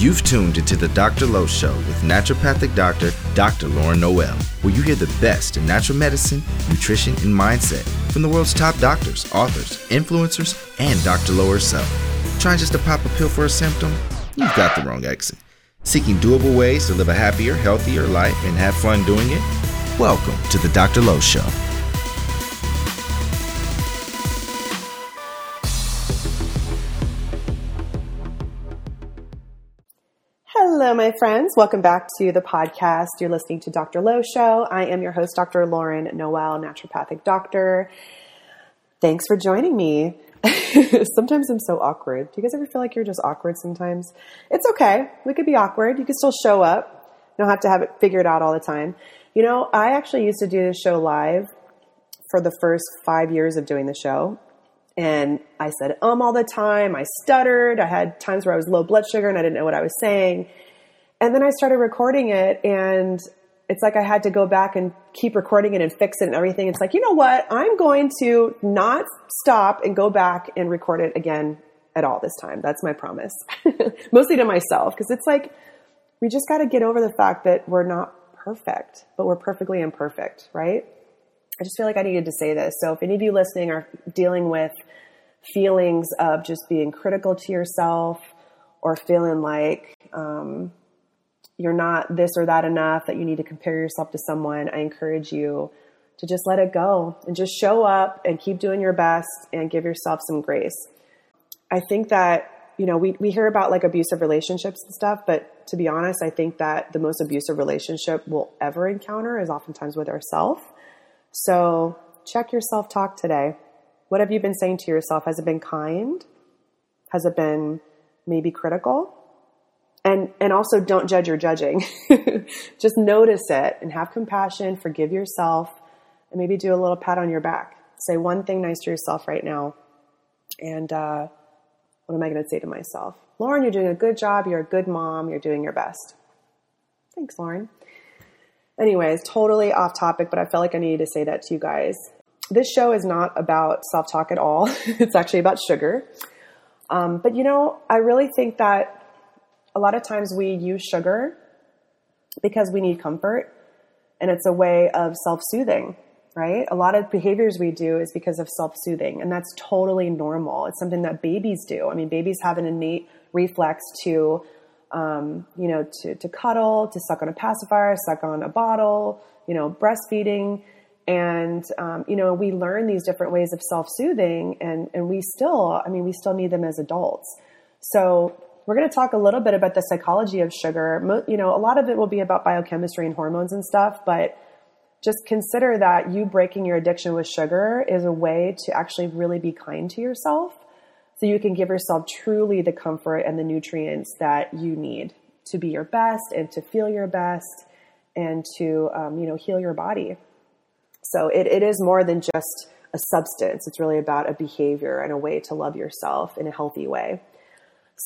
You've tuned into the Dr. Lo Show with naturopathic doctor Dr. Lauren Noel, where you hear the best in natural medicine, nutrition, and mindset from the world's top doctors, authors, influencers, and Dr. Lo herself. Trying just to pop a pill for a symptom? You've got the wrong exit. Seeking doable ways to live a happier, healthier life and have fun doing it? Welcome to the Dr. Lo Show. My friends. Welcome back to the podcast. You're listening to Dr. Lo Show. I am your host, Dr. Lauren Noel, naturopathic doctor. Thanks for joining me. sometimes I'm so awkward. Do you guys ever feel like you're just awkward sometimes? It's okay. We could be awkward. You can still show up. You don't have to have it figured out all the time. You know, I actually used to do this show live for the first five years of doing the show. And I said um all the time. I stuttered. I had times where I was low blood sugar and I didn't know what I was saying. And then I started recording it and it's like I had to go back and keep recording it and fix it and everything. It's like, you know what? I'm going to not stop and go back and record it again at all this time. That's my promise. Mostly to myself because it's like we just got to get over the fact that we're not perfect, but we're perfectly imperfect, right? I just feel like I needed to say this. So if any of you listening are dealing with feelings of just being critical to yourself or feeling like um, you're not this or that enough, that you need to compare yourself to someone, I encourage you to just let it go and just show up and keep doing your best and give yourself some grace. I think that, you know, we, we hear about like abusive relationships and stuff, but to be honest, I think that the most abusive relationship we'll ever encounter is oftentimes with ourselves. So check your self talk today. What have you been saying to yourself? Has it been kind? Has it been maybe critical? And and also don't judge your judging. Just notice it and have compassion forgive yourself and maybe do a little pat on your back. Say one thing nice to yourself right now. And uh, what am i going to say to myself? Lauren you're doing a good job. You're a good mom. You're doing your best. Thanks lauren. Anyways totally off topic but i felt like i needed to say that to you guys. This show is not about self-talk at all. It's actually about sugar. Um, but you know i really think that a lot of times we use sugar because we need comfort and it's a way of self-soothing right? A lot of behaviors we do is because of self-soothing and that's totally normal. It's something that babies do. I mean babies have an innate reflex to um, you know to, to cuddle to suck on a pacifier suck on a bottle you know breastfeeding. And um, you know we learn these different ways of self-soothing and and we still i mean we still need them as adults. So we're going to talk a little bit about the psychology of sugar. You know, a lot of it will be about biochemistry and hormones and stuff, but just consider that you breaking your addiction with sugar is a way to actually really be kind to yourself so you can give yourself truly the comfort and the nutrients that you need to be your best and to feel your best and to um, you know heal your body. So it, it is more than just a substance. It's really about a behavior and a way to love yourself in a healthy way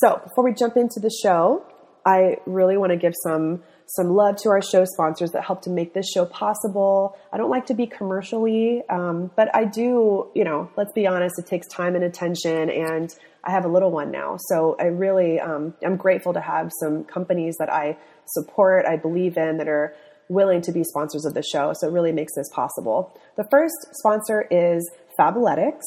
so before we jump into the show, I really want to give some some love to our show sponsors that help to make this show possible. I don't like to be commercially, um, but I do. You know, let's be honest, it takes time and attention, and I have a little one now, so I really um, I'm grateful to have some companies that I support, I believe in, that are willing to be sponsors of the show. So it really makes this possible. The first sponsor is Fabletics.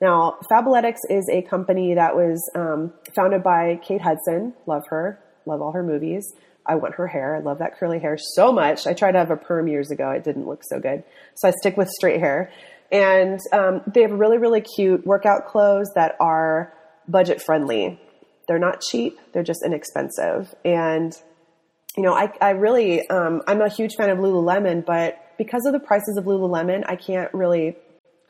Now, Fabletics is a company that was um, founded by Kate Hudson. Love her. Love all her movies. I want her hair. I love that curly hair so much. I tried to have a perm years ago. It didn't look so good. So I stick with straight hair. And um, they have really, really cute workout clothes that are budget friendly. They're not cheap. They're just inexpensive. And, you know, I, I really, um, I'm a huge fan of Lululemon, but because of the prices of Lululemon, I can't really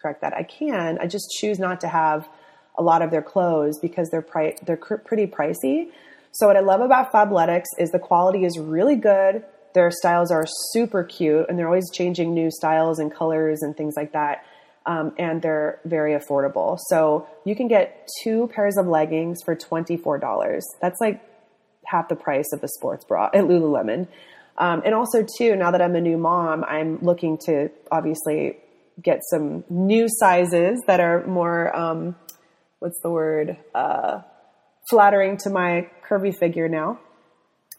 correct that. I can. I just choose not to have a lot of their clothes because they're pri- they're cr- pretty pricey. So what I love about Fabletics is the quality is really good. Their styles are super cute, and they're always changing new styles and colors and things like that. Um, and they're very affordable. So you can get two pairs of leggings for twenty four dollars. That's like half the price of the sports bra at Lululemon. Um, and also, too, now that I'm a new mom, I'm looking to obviously get some new sizes that are more, um, what's the word, uh, flattering to my curvy figure now.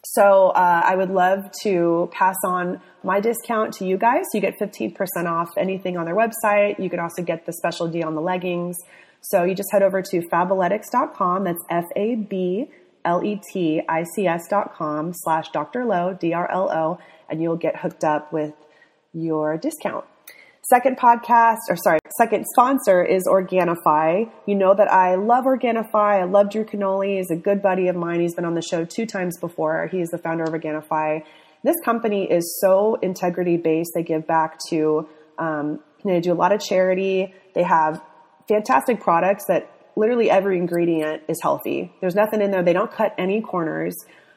So uh, I would love to pass on my discount to you guys. You get 15% off anything on their website. You can also get the special deal on the leggings. So you just head over to fabletics.com. That's F A B L E T I C S.com slash Dr. Lo, D R L O, and you'll get hooked up with your discount. Second podcast, or sorry, second sponsor is Organifi. You know that I love Organifi. I love Drew Canole. He's a good buddy of mine. He's been on the show two times before. He is the founder of Organifi. This company is so integrity based. They give back to, um, they do a lot of charity. They have fantastic products that literally every ingredient is healthy. There's nothing in there. They don't cut any corners.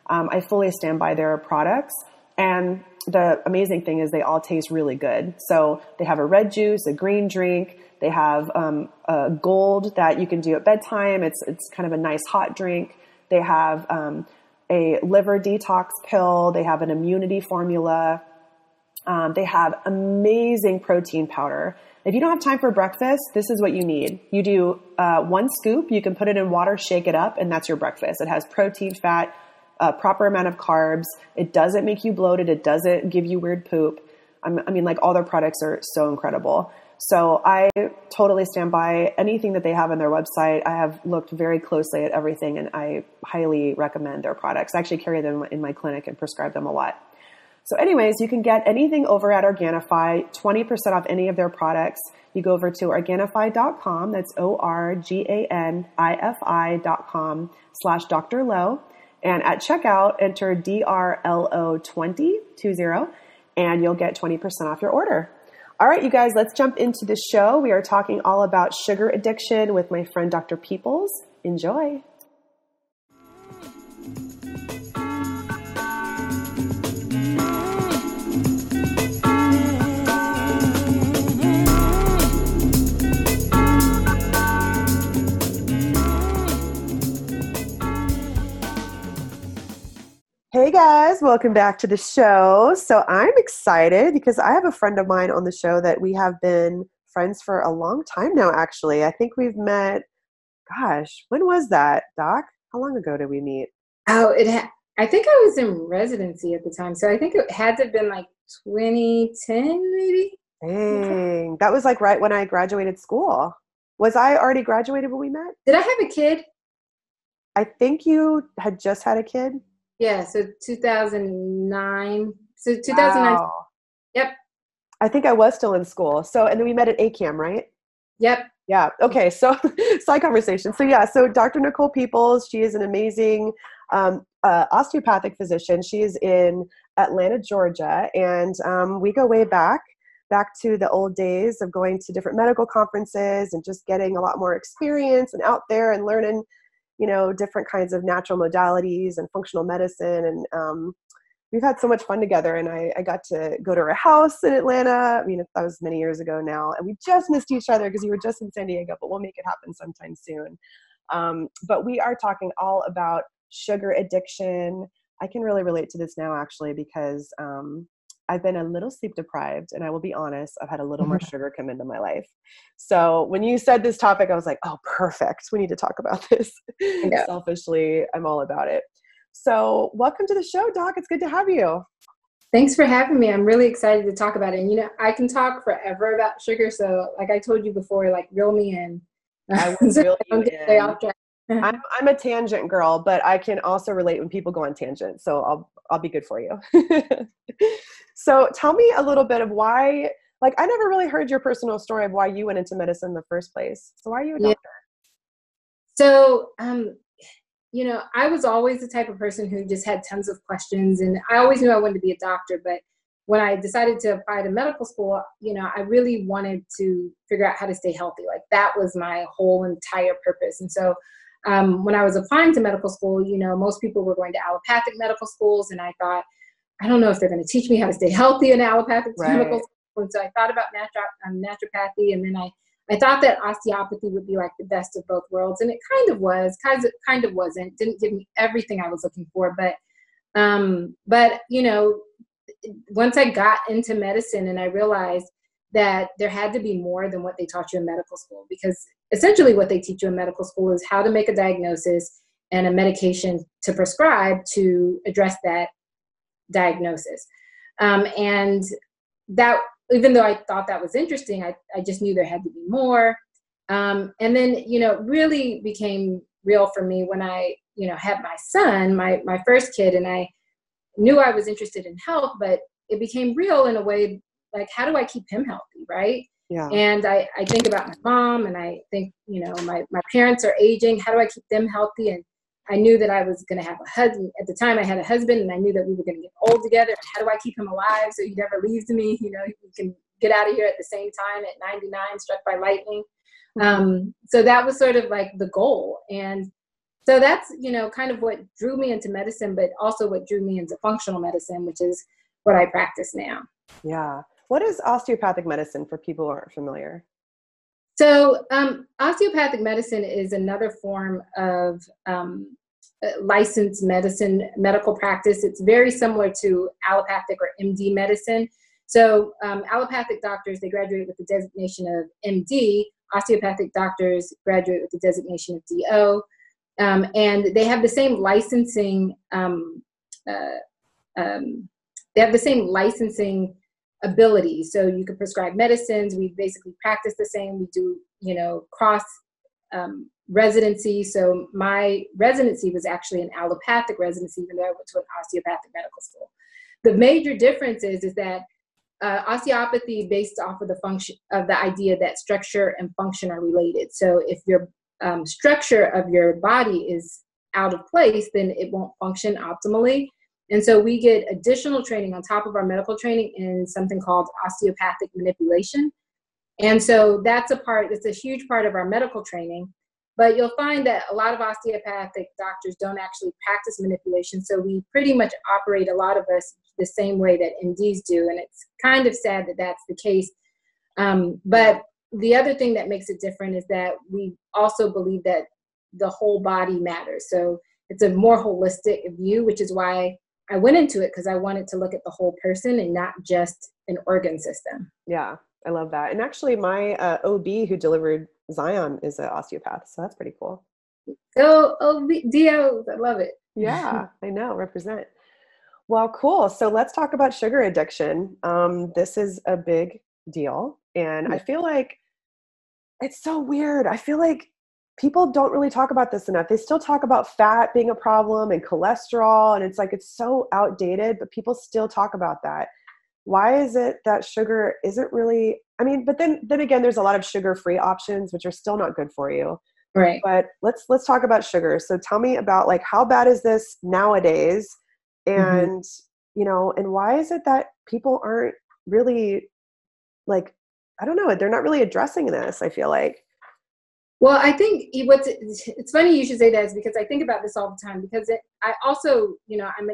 Um, I fully stand by their products. And the amazing thing is they all taste really good. So they have a red juice, a green drink. They have um, a gold that you can do at bedtime. It's it's kind of a nice hot drink. They have um, a liver detox pill. They have an immunity formula. Um, they have amazing protein powder. If you don't have time for breakfast, this is what you need. You do uh, one scoop. You can put it in water, shake it up, and that's your breakfast. It has protein, fat, a proper amount of carbs. It doesn't make you bloated. It doesn't give you weird poop. I mean, like all their products are so incredible. So I totally stand by anything that they have on their website. I have looked very closely at everything and I highly recommend their products. I actually carry them in my clinic and prescribe them a lot. So anyways, you can get anything over at Organifi, 20% off any of their products. You go over to Organifi.com, that's O-R-G-A-N-I-F-I.com slash Dr. Lo. And at checkout, enter DRLO20, and you'll get 20% off your order. All right, you guys, let's jump into the show. We are talking all about sugar addiction with my friend Dr. Peoples. Enjoy. Hey guys, welcome back to the show. So I'm excited because I have a friend of mine on the show that we have been friends for a long time now, actually. I think we've met, gosh, when was that, Doc? How long ago did we meet? Oh, it ha- I think I was in residency at the time. So I think it had to have been like 2010, maybe. Dang, that was like right when I graduated school. Was I already graduated when we met? Did I have a kid? I think you had just had a kid. Yeah, so 2009. So 2009. Wow. Yep. I think I was still in school. So, and then we met at ACAM, right? Yep. Yeah. Okay. So, side conversation. So, yeah. So, Dr. Nicole Peoples, she is an amazing um, uh, osteopathic physician. She is in Atlanta, Georgia, and um, we go way back, back to the old days of going to different medical conferences and just getting a lot more experience and out there and learning you know different kinds of natural modalities and functional medicine and um, we've had so much fun together and I, I, got to go to her house in atlanta. I mean that was many years ago now and we just missed each other because you were just in san diego but we'll make it happen sometime soon. Um, but we are talking all about sugar addiction. I can really relate to this now actually because um, I've been a little sleep deprived, and I will be honest, I've had a little more mm-hmm. sugar come into my life. So when you said this topic, I was like, oh, perfect. We need to talk about this. Yeah. Selfishly, I'm all about it. So welcome to the show, Doc. It's good to have you. Thanks for having me. I'm really excited to talk about it. And you know, I can talk forever about sugar. So, like I told you before, like reel me in. I will reel you in. I'm I'm a tangent girl, but I can also relate when people go on tangents. So I'll I'll be good for you. so tell me a little bit of why like I never really heard your personal story of why you went into medicine in the first place. So why are you a doctor? Yeah. So um you know, I was always the type of person who just had tons of questions and I always knew I wanted to be a doctor, but when I decided to apply to medical school, you know, I really wanted to figure out how to stay healthy. Like that was my whole entire purpose. And so um, when I was applying to medical school, you know, most people were going to allopathic medical schools, and I thought, I don't know if they're going to teach me how to stay healthy in allopathic right. school. And so I thought about um, naturopathy, and then I, I thought that osteopathy would be like the best of both worlds, and it kind of was, kind of, kind of wasn't. Didn't give me everything I was looking for, but, um, but you know, once I got into medicine and I realized that there had to be more than what they taught you in medical school because essentially what they teach you in medical school is how to make a diagnosis and a medication to prescribe to address that diagnosis. Um, and that, even though I thought that was interesting, I, I just knew there had to be more. Um, and then, you know, really became real for me when I, you know, had my son, my, my first kid, and I knew I was interested in health, but it became real in a way like, how do I keep him healthy, right? Yeah. And I, I think about my mom and I think, you know, my, my parents are aging. How do I keep them healthy? And I knew that I was going to have a husband. At the time, I had a husband, and I knew that we were going to get old together. How do I keep him alive so he never leaves me? You know, he can get out of here at the same time at 99, struck by lightning. Um, so that was sort of like the goal. And so that's, you know, kind of what drew me into medicine, but also what drew me into functional medicine, which is what I practice now. Yeah. What is osteopathic medicine for people who aren't familiar? So, um, osteopathic medicine is another form of um, uh, licensed medicine, medical practice. It's very similar to allopathic or MD medicine. So, um, allopathic doctors, they graduate with the designation of MD. Osteopathic doctors graduate with the designation of DO. Um, and they have the same licensing, um, uh, um, they have the same licensing ability. So you can prescribe medicines. We basically practice the same. We do, you know, cross um, residency. So my residency was actually an allopathic residency, even though I went to an osteopathic medical school. The major difference is, is that uh, osteopathy based off of the function of the idea that structure and function are related. So if your um, structure of your body is out of place, then it won't function optimally. And so we get additional training on top of our medical training in something called osteopathic manipulation. And so that's a part, it's a huge part of our medical training. But you'll find that a lot of osteopathic doctors don't actually practice manipulation. So we pretty much operate a lot of us the same way that MDs do. And it's kind of sad that that's the case. Um, but the other thing that makes it different is that we also believe that the whole body matters. So it's a more holistic view, which is why I went into it because I wanted to look at the whole person and not just an organ system. Yeah, I love that. And actually, my uh, OB who delivered Zion is an osteopath, so that's pretty cool. Oh, OB, DO, I love it. Yeah, I know, represent. Well, cool. So let's talk about sugar addiction. Um, this is a big deal. And I feel like it's so weird. I feel like people don't really talk about this enough. They still talk about fat being a problem and cholesterol, and it's like it's so outdated, but people still talk about that. Why is it that sugar isn't really? I mean, but then then again, there's a lot of sugar-free options which are still not good for you. Right. But let's let's talk about sugar. So tell me about like how bad is this nowadays, mm-hmm. and mm-hmm. you know, and why is it that people aren't really like I don't know, they're not really addressing this. I feel like. Well, I think what's it's funny you should say that is because I think about this all the time because it, I also, you know, I'm a,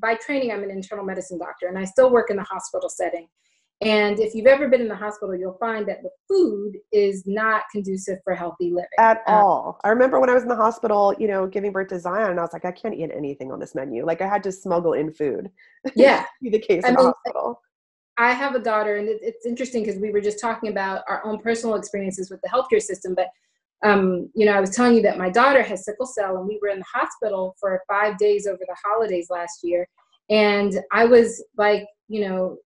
by training I'm an internal medicine doctor and I still work in the hospital setting. And if you've ever been in the hospital, you'll find that the food is not conducive for healthy living at um, all. I remember when I was in the hospital, you know, giving birth to Zion, and I was like, I can't eat anything on this menu. Like I had to smuggle in food. Yeah, be the case I in mean, the hospital. I have a daughter, and it's interesting because we were just talking about our own personal experiences with the healthcare system, but um, you know, I was telling you that my daughter has sickle cell, and we were in the hospital for five days over the holidays last year. And I was like, you know,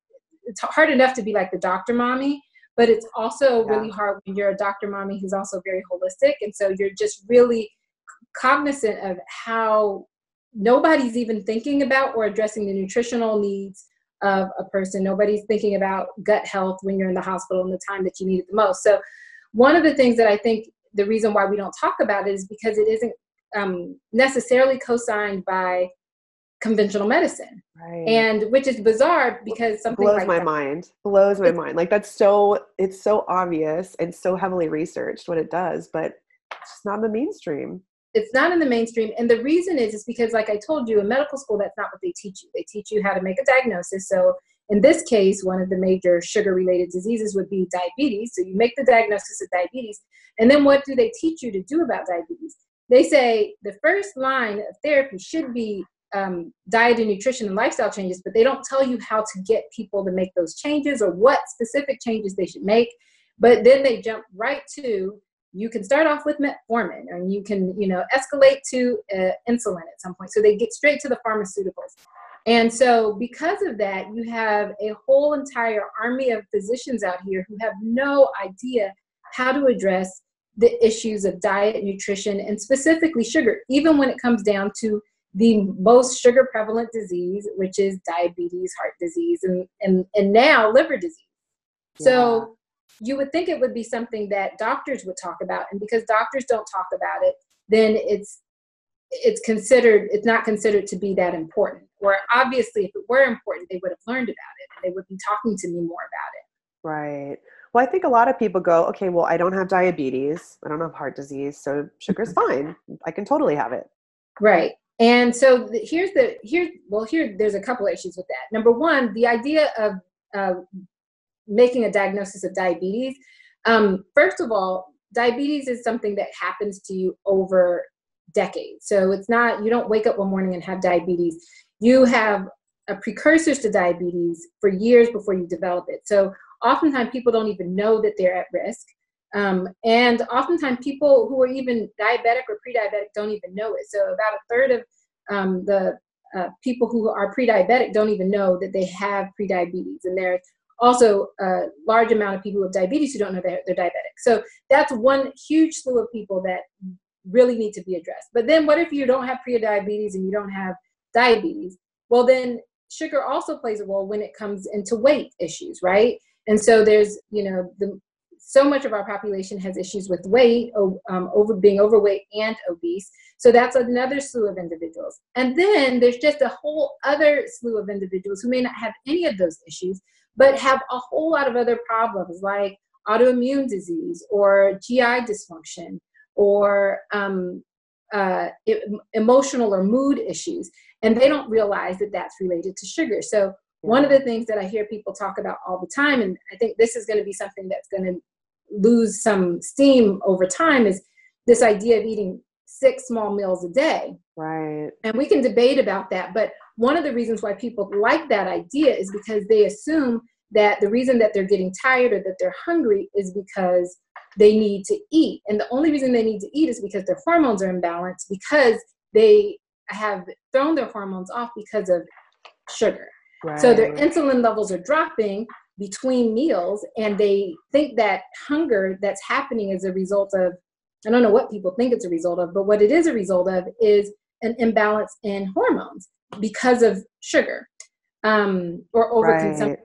it's hard enough to be like the doctor mommy, but it's also yeah. really hard when you're a doctor mommy who's also very holistic. And so you're just really cognizant of how nobody's even thinking about or addressing the nutritional needs of a person. Nobody's thinking about gut health when you're in the hospital in the time that you need it the most. So, one of the things that I think the reason why we don't talk about it is because it isn't um, necessarily co-signed by conventional medicine. Right. and which is bizarre because something blows like my that, mind. Blows my mind. Like that's so it's so obvious and so heavily researched what it does but it's not in the mainstream. It's not in the mainstream. And the reason is is because like i told you in medical school that's not what they teach you. They teach you how to make a diagnosis. So in this case, one of the major sugar related diseases would be diabetes. So you make the diagnosis of diabetes. And then what do they teach you to do about diabetes? They say the first line of therapy should be um, diet and nutrition and lifestyle changes, but they don't tell you how to get people to make those changes or what specific changes they should make. But then they jump right to you can start off with metformin and you can you know escalate to uh, insulin at some point so they get straight to the pharmaceuticals and so because of that you have a whole entire army of physicians out here who have no idea how to address the issues of diet nutrition and specifically sugar even when it comes down to the most sugar prevalent disease which is diabetes heart disease and and, and now liver disease yeah. so you would think it would be something that doctors would talk about and because doctors don't talk about it then it's it's considered it's not considered to be that important where obviously if it were important they would have learned about it and they would be talking to me more about it. Right. Well i think a lot of people go okay well i don't have diabetes. I don't have heart disease so sugar's fine. I can totally have it. Right. And so the, here's the here well here there's a couple issues with that. Number one the idea of uh, making a diagnosis of diabetes, um, first of all, diabetes is something that happens to you over decades. So it's not, you don't wake up one morning and have diabetes. You have a precursors to diabetes for years before you develop it. So oftentimes people don't even know that they're at risk. Um, and oftentimes people who are even diabetic or pre-diabetic don't even know it. So about a third of um, the uh, people who are pre-diabetic don't even know that they have pre-diabetes. And there's also a large amount of people with diabetes who don't know they're, they're diabetic. So that's one huge slew of people that really need to be addressed. But then what if you don't have pre-diabetes and you don't have diabetes? Well, then sugar also plays a role when it comes into weight issues, right? And so there's, you know, the so much of our population has issues with weight, um, over being overweight and obese. So that's another slew of individuals. And then there's just a whole other slew of individuals who may not have any of those issues, but have a whole lot of other problems like autoimmune disease or GI dysfunction or um, uh, emotional or mood issues. And they don't realize that that's related to sugar. So, one of the things that I hear people talk about all the time, and I think this is going to be something that's going to lose some steam over time, is this idea of eating six small meals a day. Right. And we can debate about that. But one of the reasons why people like that idea is because they assume that the reason that they're getting tired or that they're hungry is because they need to eat. And the only reason they need to eat is because their hormones are imbalanced because they have thrown their hormones off because of sugar. Right. So their insulin levels are dropping between meals and they think that hunger that's happening is a result of I don't know what people think it's a result of, but what it is a result of is an imbalance in hormones because of sugar um, or overconsumption. Right.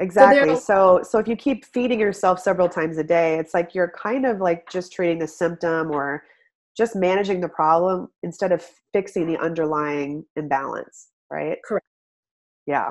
Exactly. So, so, so if you keep feeding yourself several times a day, it's like you're kind of like just treating the symptom or just managing the problem instead of fixing the underlying imbalance, right? Correct. Yeah.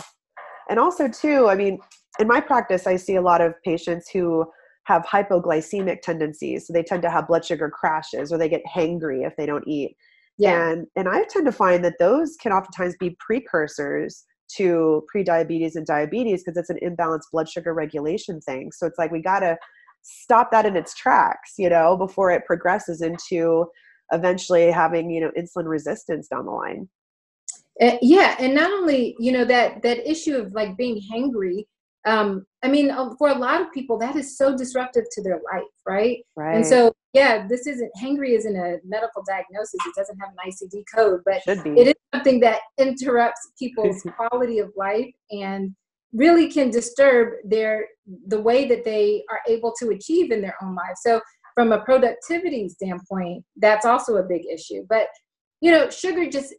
And also too, I mean, in my practice, I see a lot of patients who have hypoglycemic tendencies. So they tend to have blood sugar crashes or they get hangry if they don't eat. Yeah. And and I tend to find that those can oftentimes be precursors to prediabetes and diabetes because it's an imbalanced blood sugar regulation thing. So it's like we got to stop that in its tracks, you know, before it progresses into eventually having, you know, insulin resistance down the line. Uh, yeah, and not only, you know, that that issue of like being hangry um, I mean, um, for a lot of people, that is so disruptive to their life, right? Right. And so, yeah, this isn't hangry isn't a medical diagnosis. It doesn't have an ICD code, but it is something that interrupts people's quality of life and really can disturb their the way that they are able to achieve in their own lives. So, from a productivity standpoint, that's also a big issue. But you know, sugar just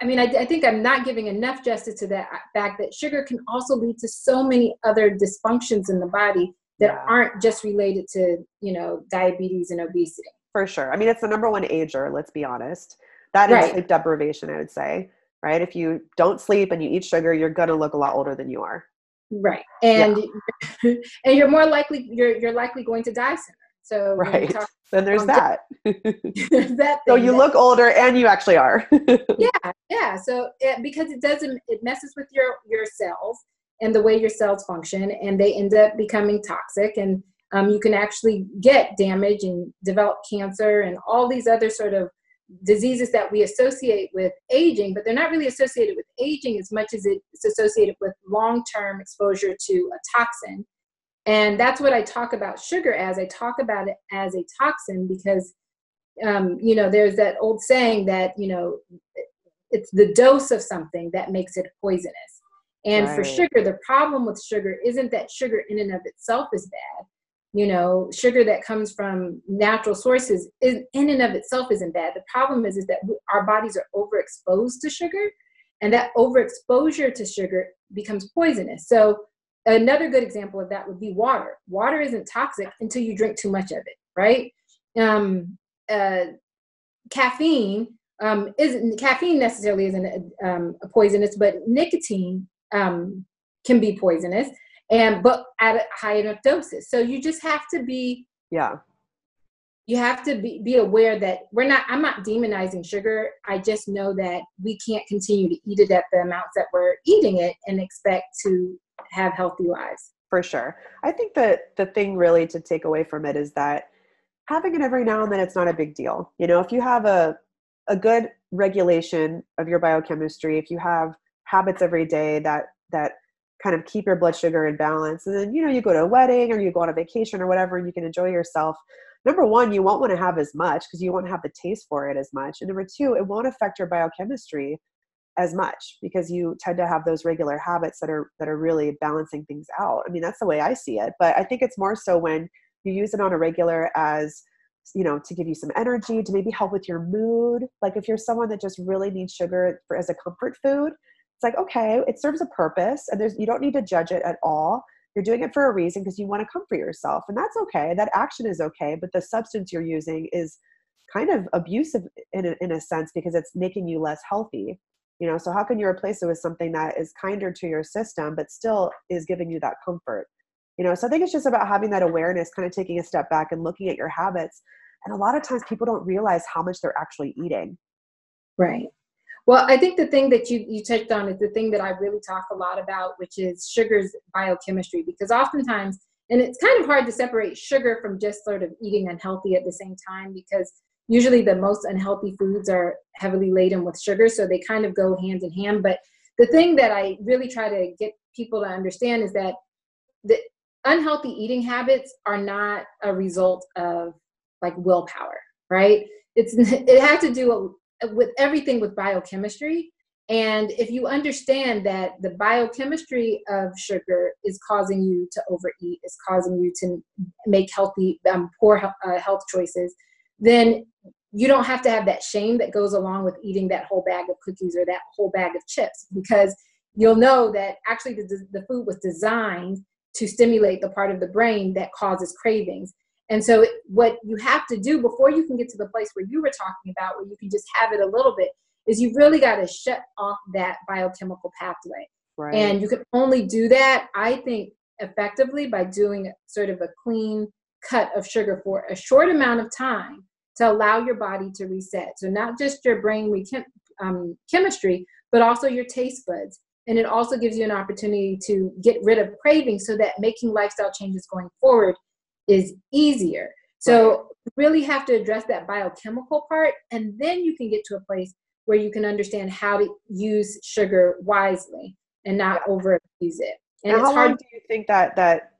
I mean, I, I, think I'm not giving enough justice to that uh, fact that sugar can also lead to so many other dysfunctions in the body that yeah. aren't just related to, you know, diabetes and obesity. For sure. I mean, it's the number one ager, let's be honest. That is right. sleep deprivation, I would say, right? If you don't sleep and you eat sugar, you're going to look a lot older than you are. Right. And yeah. and you're more likely you're you're likely going to die sooner. So right. Then there's that. that so you look older and you actually are. yeah, yeah. So it, because it doesn't, it messes with your your cells and the way your cells function, and they end up becoming toxic, and um, you can actually get damage and develop cancer and all these other sort of diseases that we associate with aging, but they're not really associated with aging as much as it's associated with long-term exposure to a toxin And that's what I talk about sugar as. I talk about it as a toxin because, um, you know, there's that old saying that, you know, it's the dose of something that makes it poisonous. And right. for sugar, the problem with sugar isn't that sugar in and of itself is bad. You know, sugar that comes from natural sources is in and of itself isn't bad. The problem is, is that our bodies are overexposed to sugar, and that overexposure to sugar becomes poisonous. So another good example of that would be water. Water isn't toxic until you drink too much of it, right? Um, uh, caffeine um, isn't caffeine necessarily isn't a, um, a poisonous, but nicotine um, can be poisonous, and but at a high enough doses. So you just have to be yeah. You have to be, be aware that we're not. I'm not demonizing sugar. I just know that we can't continue to eat it at the amounts that we're eating it and expect to have healthy lives. For sure. I think that the thing really to take away from it is that having it every now and then it's not a big deal. You know, if you have a a good regulation of your biochemistry, if you have habits every day that that kind of keep your blood sugar in balance, and then you know you go to a wedding or you go on a vacation or whatever, and you can enjoy yourself. Number one, you won't want to have as much because you won't have the taste for it as much, and number two, it won't affect your biochemistry as much because you tend to have those regular habits that are that are really balancing things out. I mean, that's the way I see it. But I think it's more so when you use it on a regular as you know to give you some energy to maybe help with your mood like if you're someone that just really needs sugar for, as a comfort food it's like okay it serves a purpose and there's you don't need to judge it at all you're doing it for a reason because you want to comfort yourself and that's okay that action is okay but the substance you're using is kind of abusive in a, in a sense because it's making you less healthy you know so how can you replace it with something that is kinder to your system but still is giving you that comfort? You know so i think it's just about having that awareness kind of taking a step back and looking at your habits and a lot of times people don't realize how much they're actually eating. Right. Well i think the thing that you you touched on is the thing that i really talk a lot about which is sugar's biochemistry because oftentimes and it's kind of hard to separate sugar from just sort of eating unhealthy at the same time because usually the most unhealthy foods are heavily laden with sugar so they kind of go hand in hand but the thing that i really try to get people to understand is that the unhealthy eating habits are not a result of like willpower, right? It's it has to do with everything with biochemistry. And if you understand that the biochemistry of sugar is causing you to overeat, is causing you to make healthy, um, poor uh, health choices, then you don't have to have that shame that goes along with eating that whole bag of cookies or that whole bag of chips because you'll know that actually the, the food was designed to stimulate the part of the brain that causes cravings. And so, what you have to do before you can get to the place where you were talking about, where you can just have it a little bit, is you really got to shut off that biochemical pathway. Right. And you can only do that, I think, effectively by doing sort of a clean cut of sugar for a short amount of time to allow your body to reset. So, not just your brain rechem- um, chemistry, but also your taste buds. And it also gives you an opportunity to get rid of cravings so that making lifestyle changes going forward is easier. So really have to address that biochemical part and then you can get to a place where you can understand how to use sugar wisely and not overuse it. And, and how long do you think that that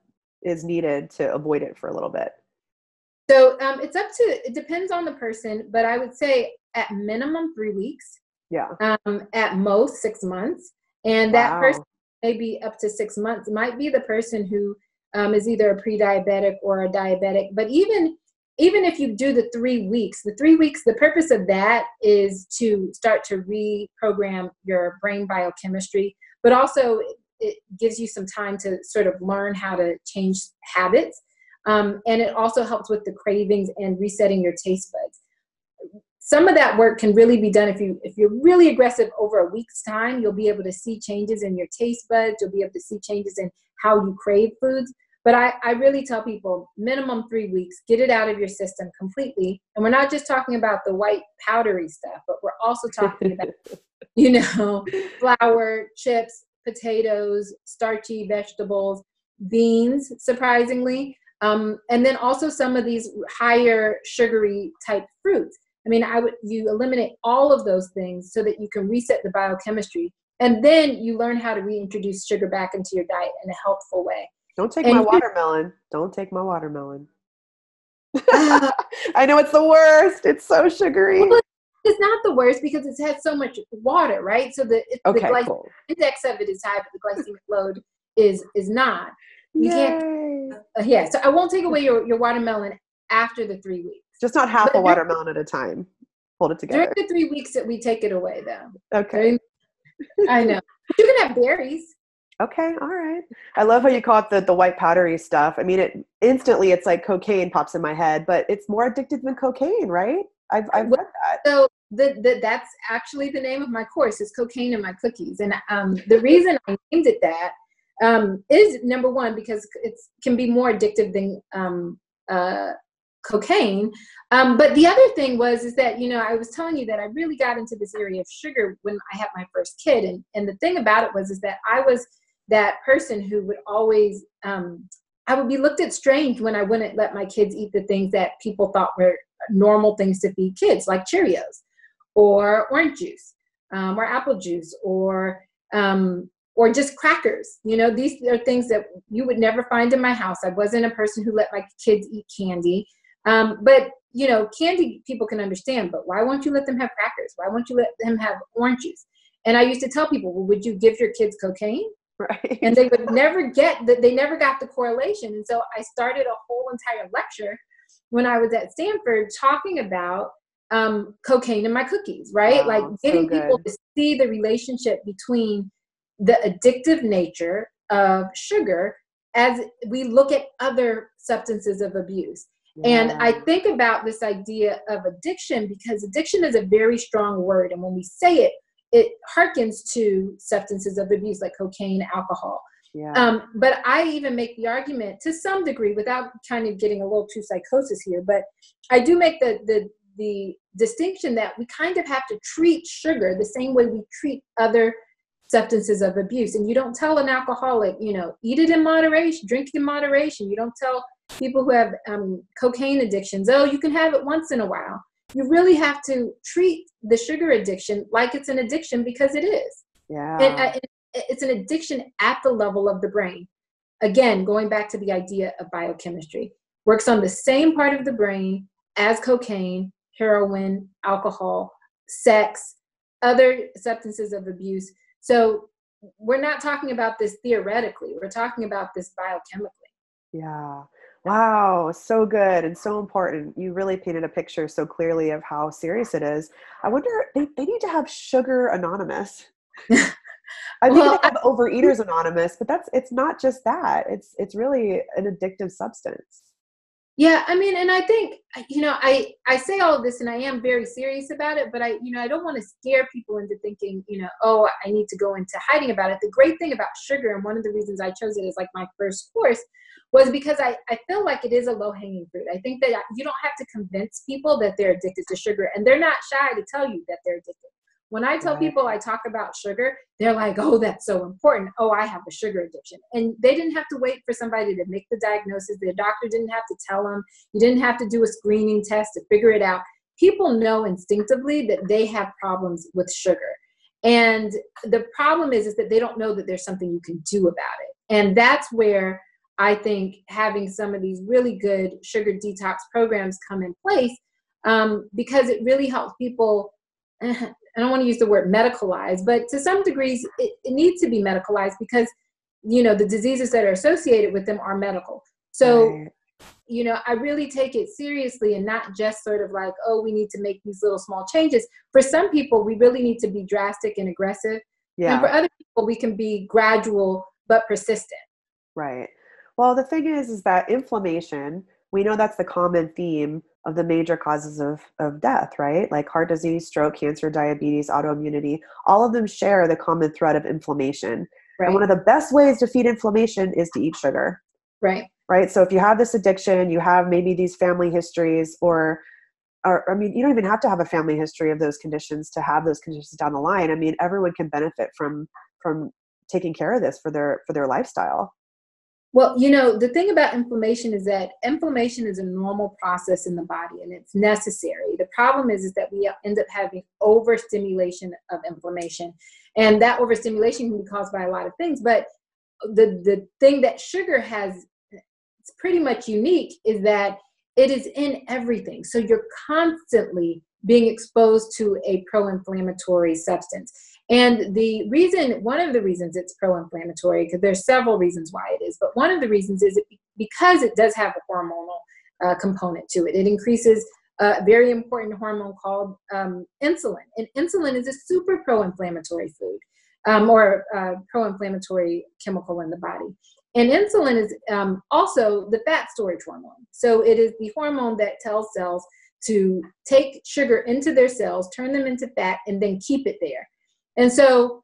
is needed to avoid it for a little bit? So um, it's up to it depends on the person, but I would say at minimum three weeks. Yeah. Um, at most six months, and wow. that person maybe up to six months might be the person who um, is either a pre-diabetic or a diabetic. But even even if you do the three weeks, the three weeks, the purpose of that is to start to reprogram your brain biochemistry, but also it gives you some time to sort of learn how to change habits. Um, and it also helps with the cravings and resetting your taste buds. Some of that work can really be done if you if you're really aggressive over a week's time you'll be able to see changes in your taste buds you'll be able to see changes in how you crave foods. But I, I really tell people minimum three weeks get it out of your system completely. And we're not just talking about the white powdery stuff but we're also talking about you know flour chips potatoes starchy vegetables beans surprisingly um, and then also some of these higher sugary type fruits I mean, I would you eliminate all of those things so that you can reset the biochemistry, and then you learn how to reintroduce sugar back into your diet in a helpful way. Don't take And my watermelon. Don't take my watermelon. I know it's the worst. It's so sugary. Well, it's not the worst because it's had so much water, right? So the, it- the glycemic cool. index of it is high, but the glycemic load is is not. You can't- Uh, yeah, so I won't take away your, your watermelon after the three weeks. Just not half But a watermelon at a time. Hold it together. During the three weeks that we take it away, though. Okay. During- I know. You can have berries. Okay. All right. I love how you call it the, the white powdery stuff. I mean, it instantly it's like cocaine pops in my head, but it's more addictive than cocaine, right? I've, I've read that. So the, the, that's actually the name of my course is cocaine in my cookies. And um, the reason I named it that um, is number one, because it can be more addictive than um, uh, cocaine. Um, but the other thing was, is that, you know, I was telling you that I really got into this area of sugar when I had my first kid. And, and the thing about it was, is that I was that person who would always, um, I would be looked at strange when I wouldn't let my kids eat the things that people thought were normal things to feed kids, like Cheerios or orange juice um, or apple juice or um, or just crackers. You know, these are things that you would never find in my house. I wasn't a person who let my kids eat candy. Um, but you know, candy people can understand, but why won't you let them have crackers? Why won't you let them have oranges? And I used to tell people, well, would you give your kids cocaine? Right. and they would never get that they never got the correlation and so i started a whole entire lecture when i was at stanford talking about um, cocaine in my cookies right Wow, like so getting people to see the relationship between the addictive nature of sugar as we look at other substances of abuse and I think about this idea of addiction because addiction is a very strong word. And when we say it, it harkens to substances of abuse like cocaine, alcohol. yeah. Um, but I even make the argument to some degree without kind of getting a little too psychosis here, but I do make the, the, the distinction that we kind of have to treat sugar the same way we treat other substances of abuse. And you don't tell an alcoholic, you know, eat it in moderation, drink in moderation. You don't tell people who have um, cocaine addictions, oh, you can have it once in a while. You really have to treat the sugar addiction like it's an addiction because it is. yeah. And uh, it- it's an addiction at the level of the brain. Again, going back to the idea of biochemistry, works on the same part of the brain as cocaine, heroin, alcohol, sex, other substances of abuse. So we're not talking about this theoretically, we're talking about this biochemically. Yeah. Wow, so good and so important. You really painted a picture so clearly of how serious it is. I wonder they, they need to have Sugar Anonymous. I think Well, they have Overeaters Anonymous, but that's it's not just that. It's it's really an addictive substance. Yeah, I mean, and I think you know, I I say all this, and I am very serious about it. But I, you know, I don't want to scare people into thinking, you know, oh, I need to go into hiding about it. The great thing about sugar, and one of the reasons I chose it as like my first course, was because I I feel like it is a low hanging fruit. I think that uh, you don't have to convince people that they're addicted to sugar, and they're not shy to tell you that they're addicted. When I tell people I talk about sugar, they're like, oh, that's so important. Oh, I have a sugar addiction. And they didn't have to wait for somebody to make the diagnosis. Their doctor didn't have to tell them. You didn't have to do a screening test to figure it out. People know instinctively that they have problems with sugar. And the problem is, is that they don't know that there's something you can do about it. And that's where I think having some of these really good sugar detox programs come in place um, because it really helps people. I don't want to use the word medicalized, but to some degrees, it, it needs to be medicalized because, you know, the diseases that are associated with them are medical. So, Right. you know, I really take it seriously and not just sort of like, oh, we need to make these little small changes. For some people, we really need to be drastic and aggressive. And for other people, we can be gradual but persistent. right. Well, the thing is, is that inflammation. We know that's the common theme of the major causes of, of death, right? Like heart disease, stroke, cancer, diabetes, autoimmunity. All of them share the common thread of inflammation. Right. And one of the best ways to feed inflammation is to eat sugar. right. right so if you have this addiction you have maybe these family histories or or i mean you don't even have to have a family history of those conditions to have those conditions down the line i mean everyone can benefit from from taking care of this for their for their lifestyle Well, you know, the thing about inflammation is that inflammation is a normal process in the body and it's necessary. The problem is, is that we end up having overstimulation of inflammation. And that overstimulation can be caused by a lot of things. But the the thing that sugar has it's pretty much unique is that it is in everything. So you're constantly being exposed to a pro-inflammatory substance. And the reason, one of the reasons it's pro-inflammatory, because there's several reasons why it is, but one of the reasons is it, because it does have a hormonal uh, component to it. It increases a very important hormone called um, insulin, and insulin is a super pro-inflammatory food um, or uh, pro-inflammatory chemical in the body. And insulin is um, also the fat storage hormone. So it is the hormone that tells cells to take sugar into their cells, turn them into fat, and then keep it there. And so,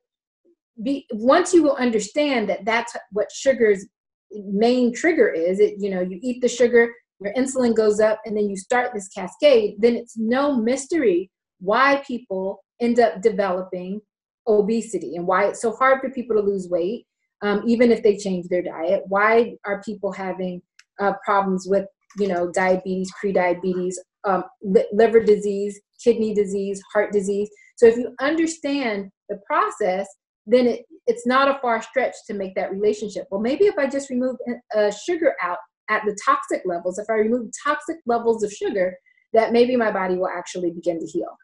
be, once you will understand that that's what sugar's main trigger is, it you know you eat the sugar, your insulin goes up, and then you start this cascade. Then it's no mystery why people end up developing obesity and why it's so hard for people to lose weight, um, even if they change their diet. Why are people having uh, problems with you know diabetes, pre-diabetes, um, li- liver disease, kidney disease, heart disease. So if you understand the process, then it, it's not a far stretch to make that relationship. Well, maybe if I just remove uh, sugar out at the toxic levels, if I remove toxic levels of sugar, that maybe my body will actually begin to heal.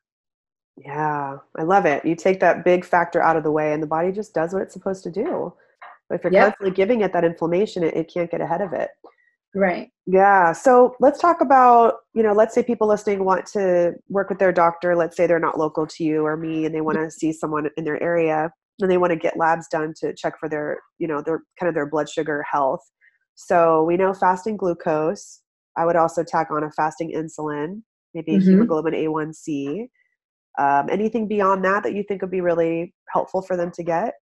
Yeah, I love it. You take that big factor out of the way, and the body just does what it's supposed to do. But if you're yep. constantly giving it that inflammation, it, it can't get ahead of it. Right. Yeah. So let's talk about, you know, let's say people listening want to work with their doctor. Let's say they're not local to you or me and they want to see someone in their area and they want to get labs done to check for their, you know, their kind of their blood sugar health. So we know fasting glucose. I would also tack on a fasting insulin, maybe mm-hmm. hemoglobin A1C. Um, anything beyond that that you think would be really helpful for them to get?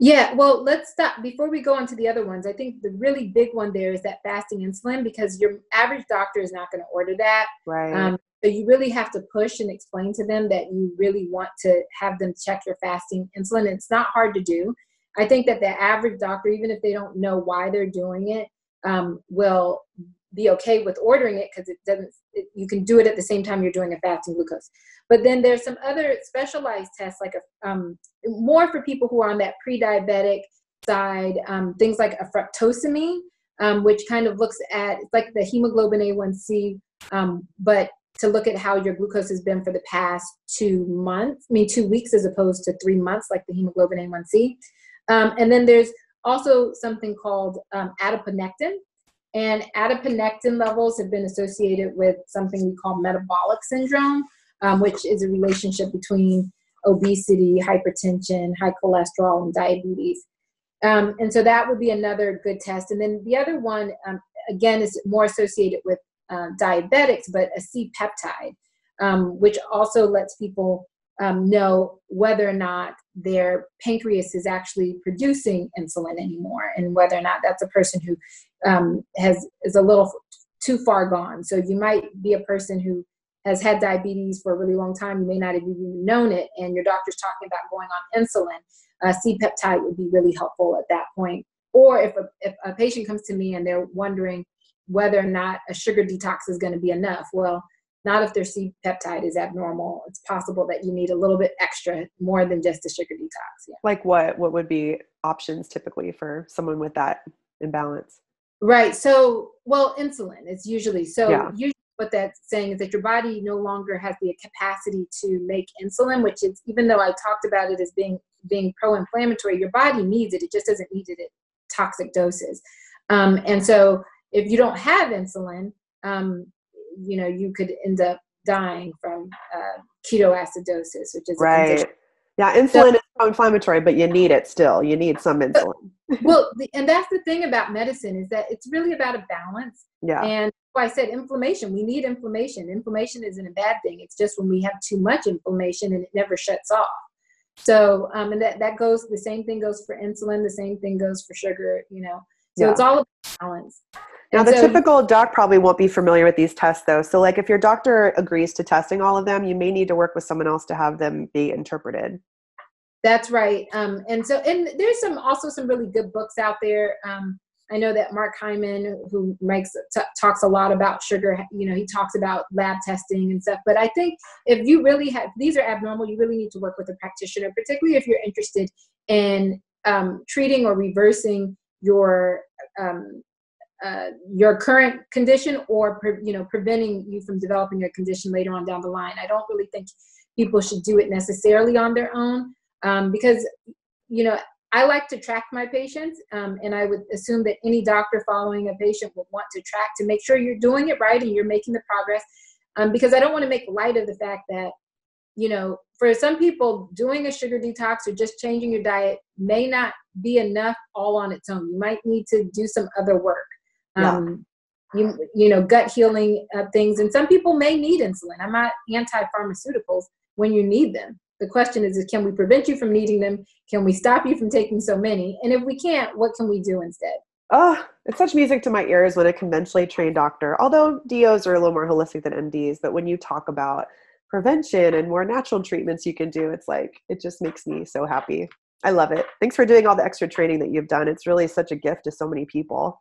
Yeah, well, let's stop before we go on to the other ones. I think the really big one there is that fasting insulin because your average doctor is not going to order that. Right. Um, so you really have to push and explain to them that you really want to have them check your fasting insulin. And it's not hard to do. I think that the average doctor, even if they don't know why they're doing it, um, will be okay with ordering it because it doesn't it, you can do it at the same time you're doing a fasting glucose. But then there's some other specialized tests like a um, more for people who are on that pre-diabetic side um, things like a fructosamine um, which kind of looks at it's like the hemoglobin a1c um, but to look at how your glucose has been for the past two months i mean two weeks as opposed to three months like the hemoglobin a1c um, and then there's also something called um, adiponectin and adiponectin levels have been associated with something we call metabolic syndrome, um, which is a relationship between obesity, hypertension, high cholesterol, and diabetes. Um, and so that would be another good test. And then the other one, um, again, is more associated with uh, diabetics, but a C peptide, um, which also lets people um, know whether or not their pancreas is actually producing insulin anymore and whether or not that's a person who um, has is a little too far gone. So you might be a person who has had diabetes for a really long time you may not have even known it and your doctor's talking about going on insulin uh, c-peptide would be really helpful at that point. Or if a, if a patient comes to me and they're wondering whether or not a sugar detox is going to be enough well not if their C peptide is abnormal. It's possible that you need a little bit extra, more than just a sugar detox. Yeah. Like what? What would be options typically for someone with that imbalance? Right. So, well, insulin is usually so. Yeah. Usually, what that's saying is that your body no longer has the capacity to make insulin, which is even though I talked about it as being being pro-inflammatory, your body needs it. It just doesn't need it at toxic doses. Um, and so, if you don't have insulin, um, you know you could end up dying from uh, ketoacidosis, which is right. Yeah, insulin so, is pro-inflammatory, but you need it still. You need some insulin. well, the, and that's the thing about medicine is that it's really about a balance. Yeah. And I said inflammation. We need inflammation. Inflammation isn't a bad thing. It's just when we have too much inflammation and it never shuts off. So, um, and that that goes. The same thing goes for insulin. The same thing goes for sugar. You know. So yeah. it's all about balance. Now, the so, typical doc probably won't be familiar with these tests, though. So, like, if your doctor agrees to testing all of them, you may need to work with someone else to have them be interpreted. That's right. Um, and so, and there's some also some really good books out there. Um, I know that Mark Hyman, who makes t- talks a lot about sugar, you know, he talks about lab testing and stuff. But I think if you really have these are abnormal, you really need to work with a practitioner, particularly if you're interested in um, treating or reversing your um, uh, your current condition or pre- you know preventing you from developing a condition later on down the line. I don't really think people should do it necessarily on their own um, because you know I like to track my patients, um, and I would assume that any doctor following a patient would want to track to make sure you're doing it right and you're making the progress. Um, because I don't want to make light of the fact that, you know, for some people, doing a sugar detox or just changing your diet may not be enough all on its own. You might need to do some other work. Yeah. Um, you, you know, gut healing uh, things. And some people may need insulin. I'm not anti pharmaceuticals when you need them. The question is, is can we prevent you from needing them? Can we stop you from taking so many? And if we can't, what can we do instead? Oh, it's such music to my ears when a conventionally trained doctor, although DOs are a little more holistic than MDs, but when you talk about prevention and more natural treatments you can do, it's like, it just makes me so happy. I love it. Thanks for doing all the extra training that you've done. It's really such a gift to so many people.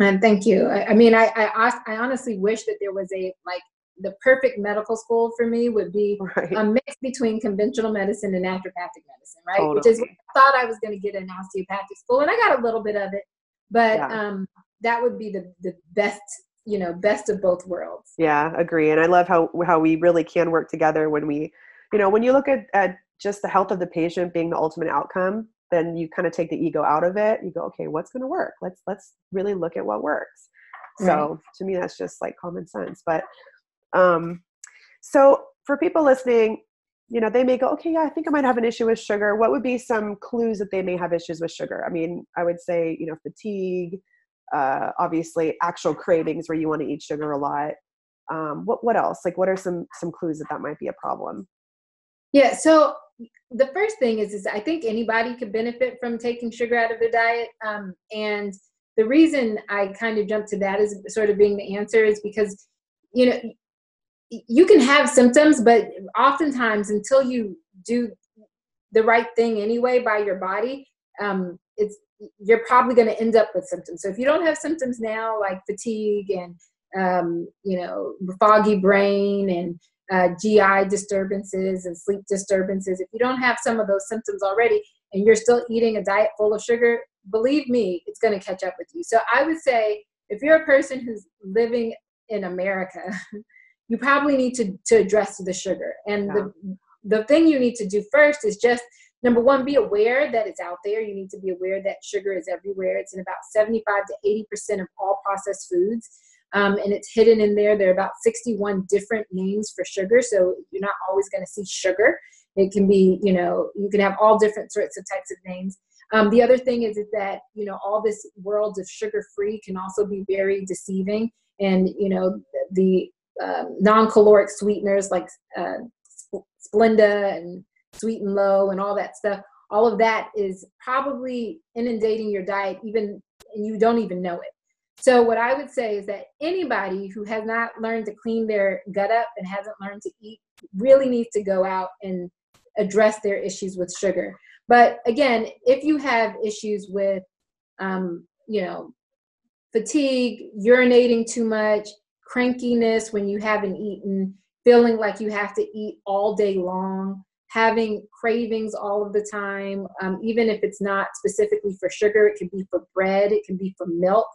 And thank you. I, I mean, I, I I honestly wish that there was a like the perfect medical school for me would be Right. a mix between conventional medicine and naturopathic medicine, right? Which is what I thought I was going to get in osteopathic school, and I got a little bit of it, but Yeah. um, that would be the the best, you know, best of both worlds. Yeah, agree. And I love how how we really can work together when we, you know, when you look at, at just the health of the patient being the ultimate outcome, then you kind of take the ego out of it. You go, okay, what's going to work? Let's let's really look at what works. So to me, that's just like common sense. But um, so for people listening, you know, they may go, okay, yeah, I think I might have an issue with sugar. What would be some clues that they may have issues with sugar? I mean, I would say, you know, fatigue, uh, obviously actual cravings where you want to eat sugar a lot. Um, what what else? Like, what are some some clues that that might be a problem? Yeah. So the first thing is, is I think anybody could benefit from taking sugar out of their diet. Um, and the reason I kind of jumped to that is sort of being the answer is because, you know, you can have symptoms, but oftentimes until you do the right thing anyway by your body, um, it's you're probably going to end up with symptoms. So if you don't have symptoms now, like fatigue and um, you know foggy brain and uh, GI disturbances and sleep disturbances, if you don't have some of those symptoms already and you're still eating a diet full of sugar, believe me, it's going to catch up with you. So I would say if you're a person who's living in America, you probably need to, to address the sugar. And the, the thing you need to do first is just number one, be aware that it's out there. You need to be aware that sugar is everywhere. It's in about 75 to 80% of all processed foods um, and it's hidden in there. There are about 61 different names for sugar, so you're not always going to see sugar. It can be, you know, you can have all different sorts of types of names. Um, the other thing is, is that you know all this world of sugar free can also be very deceiving, and you know the um, non-caloric sweeteners like uh, Splenda and Sweet and Low and all that stuff. All of that is probably inundating your diet, even and you don't even know it. So what I would say is that anybody who has not learned to clean their gut up and hasn't learned to eat really needs to go out and address their issues with sugar. But again, if you have issues with, um, you know, fatigue, urinating too much, crankiness when you haven't eaten, feeling like you have to eat all day long, having cravings all of the time, um, even if it's not specifically for sugar, it could be for bread, it can be for milk.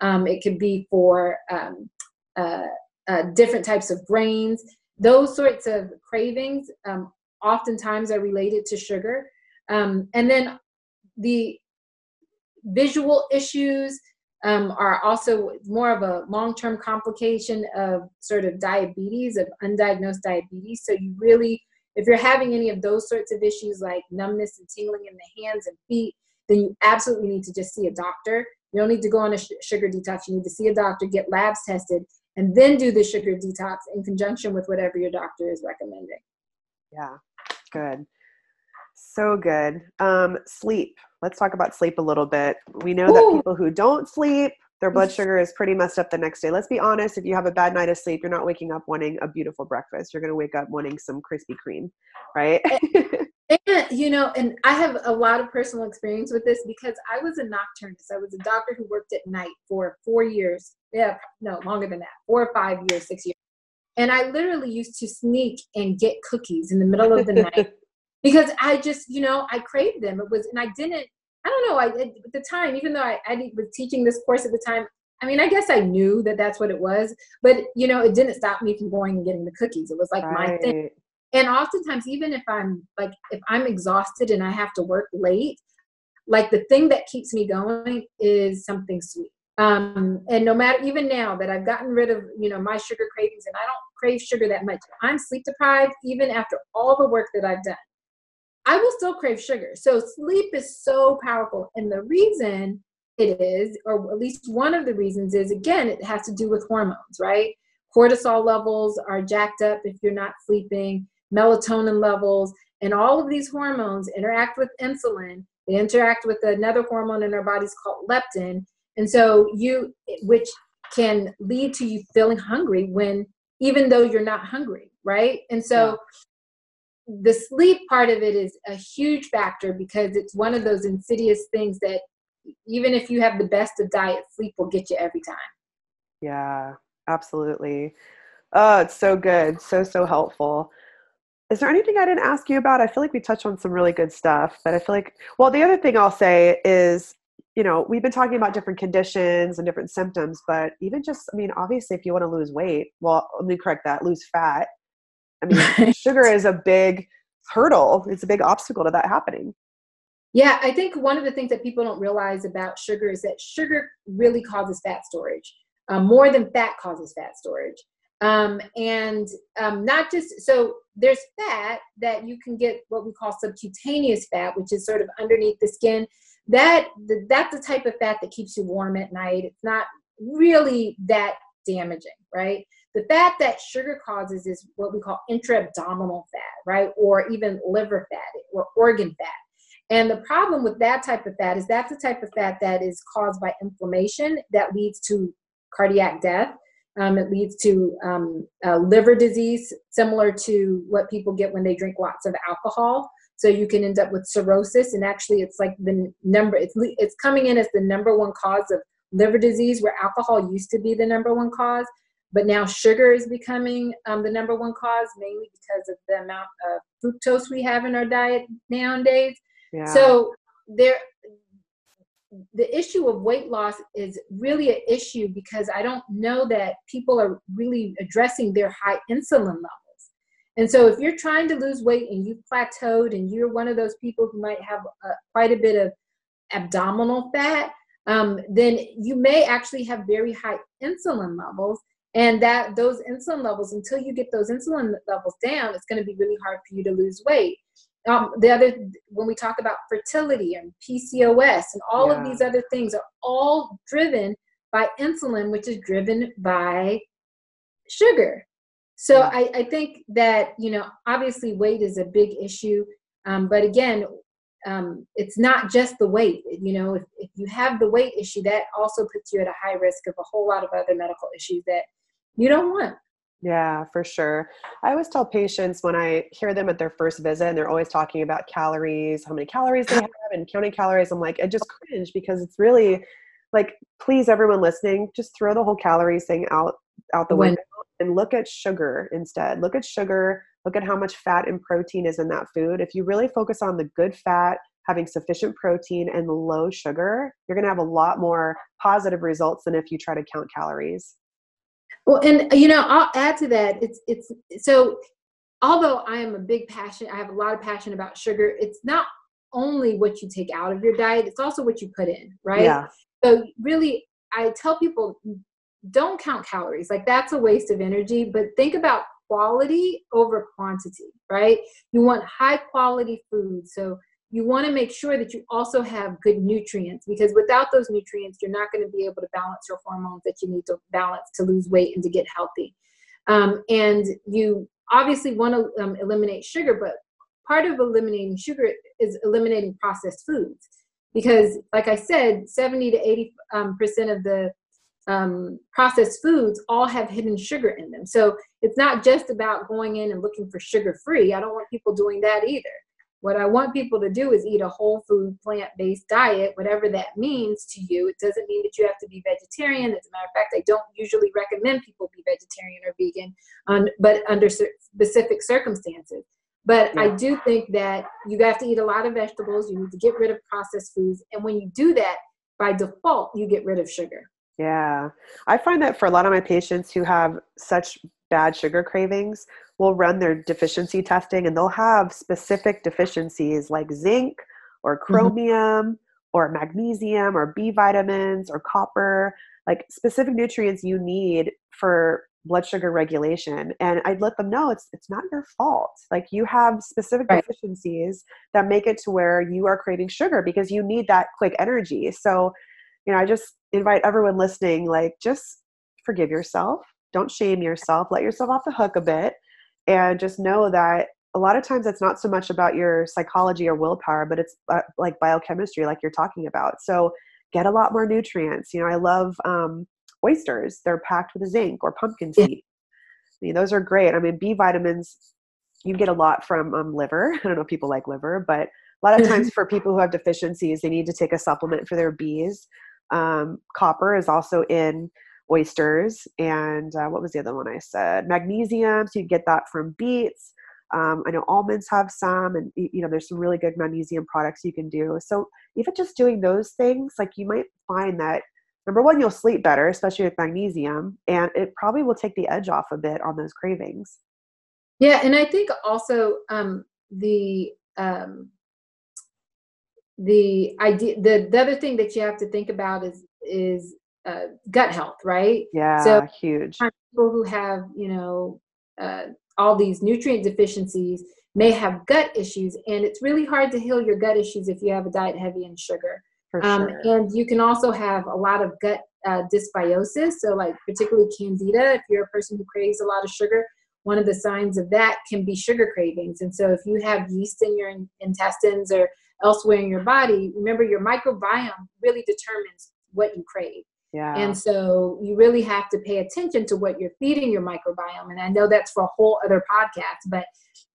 Um, it could be for um, uh, uh, different types of grains. Those sorts of cravings um, oftentimes are related to sugar. Um, and then the visual issues um, are also more of a long term complication of sort of diabetes, of undiagnosed diabetes. So, you really, if you're having any of those sorts of issues like numbness and tingling in the hands and feet, then you absolutely need to just see a doctor. You don't need to go on a sh- sugar detox. You need to see a doctor, get labs tested, and then do the sugar detox in conjunction with whatever your doctor is recommending. Yeah, good. So good. Um, sleep. Let's talk about sleep a little bit. We know that people who don't sleep, their blood sugar is pretty messed up the next day. Let's be honest, if you have a bad night of sleep, you're not waking up wanting a beautiful breakfast. You're going to wake up wanting some Krispy Kreme, right? And you know, and I have a lot of personal experience with this because I was a nocturnist. I was a doctor who worked at night for four years. Yeah, no, longer than that. Four or five years, six years. And I literally used to sneak and get cookies in the middle of the night because I just, you know, I craved them. It was, and I didn't, I don't know, I, at the time, even though I, I was teaching this course at the time, I mean, I guess I knew that that's what it was, but you know, it didn't stop me from going and getting the cookies. It was like right. my thing. And oftentimes, even if I'm like, if I'm exhausted and I have to work late, like the thing that keeps me going is something sweet. Um, and no matter, even now that I've gotten rid of, you know, my sugar cravings and I don't crave sugar that much, I'm sleep deprived even after all the work that I've done. I will still crave sugar. So sleep is so powerful. And the reason it is, or at least one of the reasons is, again, it has to do with hormones, right? Cortisol levels are jacked up if you're not sleeping, melatonin levels, and all of these hormones interact with insulin. They interact with another hormone in our bodies called leptin. And so you, which can lead to you feeling hungry when, even though you're not hungry, right? And so yeah. the sleep part of it is a huge factor because it's one of those insidious things that even if you have the best of diet, sleep will get you every time. Yeah, absolutely. Oh, it's so good. So, so helpful. Is there anything I didn't ask you about? I feel like we touched on some really good stuff, but I feel like, well, the other thing I'll say is, you know, we've been talking about different conditions and different symptoms, but even just, I mean, obviously, if you want to lose weight, well, let me correct that, lose fat. I mean, sugar is a big hurdle, it's a big obstacle to that happening. Yeah, I think one of the things that people don't realize about sugar is that sugar really causes fat storage, um, more than fat causes fat storage. Um, and um, not just so there's fat that you can get what we call subcutaneous fat, which is sort of underneath the skin. That that's the type of fat that keeps you warm at night. It's not really that damaging, right? The fat that sugar causes is what we call intra-abdominal fat, right? Or even liver fat or organ fat. And the problem with that type of fat is that's the type of fat that is caused by inflammation that leads to cardiac death. Um, it leads to um, uh, liver disease, similar to what people get when they drink lots of alcohol. So you can end up with cirrhosis, and actually, it's like the number. It's it's coming in as the number one cause of liver disease, where alcohol used to be the number one cause, but now sugar is becoming um, the number one cause, mainly because of the amount of fructose we have in our diet nowadays. So there the issue of weight loss is really an issue because I don't know that people are really addressing their high insulin levels. And so if you're trying to lose weight and you've plateaued and you're one of those people who might have uh, quite a bit of abdominal fat, um, then you may actually have very high insulin levels and that those insulin levels until you get those insulin levels down it's going to be really hard for you to lose weight um, the other when we talk about fertility and pcos and all yeah. of these other things are all driven by insulin which is driven by sugar so yeah. I, I think that you know obviously weight is a big issue um, but again um, it's not just the weight you know if, if you have the weight issue that also puts you at a high risk of a whole lot of other medical issues that you don't want yeah, for sure. I always tell patients when I hear them at their first visit and they're always talking about calories, how many calories they have, and counting calories. I'm like, I just cringe because it's really like, please, everyone listening, just throw the whole calories thing out out the window and look at sugar instead. Look at sugar. Look at how much fat and protein is in that food. If you really focus on the good fat, having sufficient protein and low sugar, you're going to have a lot more positive results than if you try to count calories. Well, and you know, I'll add to that. It's it's so although I am a big passion, I have a lot of passion about sugar. It's not only what you take out of your diet; it's also what you put in, right? Yeah. So really, I tell people don't count calories. Like that's a waste of energy. But think about quality over quantity, right? You want high quality food. So you want to make sure that you also have good nutrients because without those nutrients, you're not going to be able to balance your hormones that you need to balance to lose weight and to get healthy. Um, and you obviously want to um, eliminate sugar, but part of eliminating sugar is eliminating processed foods because, like I said, 70 to 80 um, percent of the um, processed foods all have hidden sugar in them. So it's not just about going in and looking for sugar free. I don't want people doing that either. What I want people to do is eat a whole food, plant based diet, whatever that means to you. It doesn't mean that you have to be vegetarian. As a matter of fact, I don't usually recommend people be vegetarian or vegan, um, but under specific circumstances. But yeah. I do think that you have to eat a lot of vegetables. You need to get rid of processed foods. And when you do that, by default, you get rid of sugar. Yeah. I find that for a lot of my patients who have such bad sugar cravings, we'll run their deficiency testing and they'll have specific deficiencies like zinc or mm-hmm. chromium mm-hmm. or magnesium or B vitamins or copper, like specific nutrients you need for blood sugar regulation and i'd let them know it's it's not your fault like you have specific right. deficiencies that make it to where you are craving sugar because you need that quick energy so you know i just invite everyone listening like just forgive yourself don't shame yourself let yourself off the hook a bit and just know that a lot of times it's not so much about your psychology or willpower but it's uh, like biochemistry like you're talking about. So get a lot more nutrients you know i love um, oysters they're packed with zinc or pumpkin seed. I mean those are great. I mean b vitamins you get a lot from um, liver. I don't know if people like liver but a lot of times for people who have deficiencies they need to take a supplement for their bees um, copper is also in oysters and uh, what was the other one i said? Magnesium so you get that from beets um, i know almonds have some and you know there's some really good magnesium products you can do. So even just doing those things like you might find that number one, you'll sleep better, especially with magnesium, and it probably will take the edge off a bit on those cravings. Yeah, and I think also um, the um, the idea the, the other thing that you have to think about is is uh, gut health, right? Yeah, so huge. People who have you know uh, all these nutrient deficiencies may have gut issues, and it's really hard to heal your gut issues if you have a diet heavy in sugar. Um, and you can also have a lot of gut uh, dysbiosis. So, like particularly candida, if you're a person who craves a lot of sugar, one of the signs of that can be sugar cravings. And so, if you have yeast in your intestines or elsewhere in your body, remember your microbiome really determines what you crave. Yeah. And so you really have to pay attention to what you're feeding your microbiome. And I know that's for a whole other podcast, but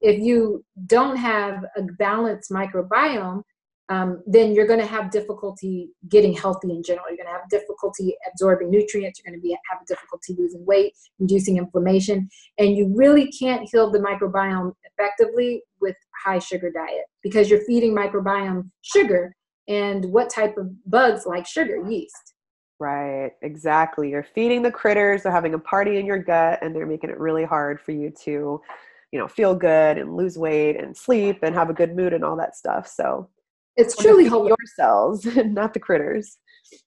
if you don't have a balanced microbiome, um, then you're going to have difficulty getting healthy in general. You're going to have difficulty absorbing nutrients. You're going to be have difficulty losing weight, reducing inflammation, and you really can't heal the microbiome effectively with high sugar diet because you're feeding microbiome sugar. And what type of bugs like sugar? Yeast. Right, exactly. You're feeding the critters. They're having a party in your gut, and they're making it really hard for you to, you know, feel good and lose weight and sleep and have a good mood and all that stuff. So it's truly whole your cells not the critters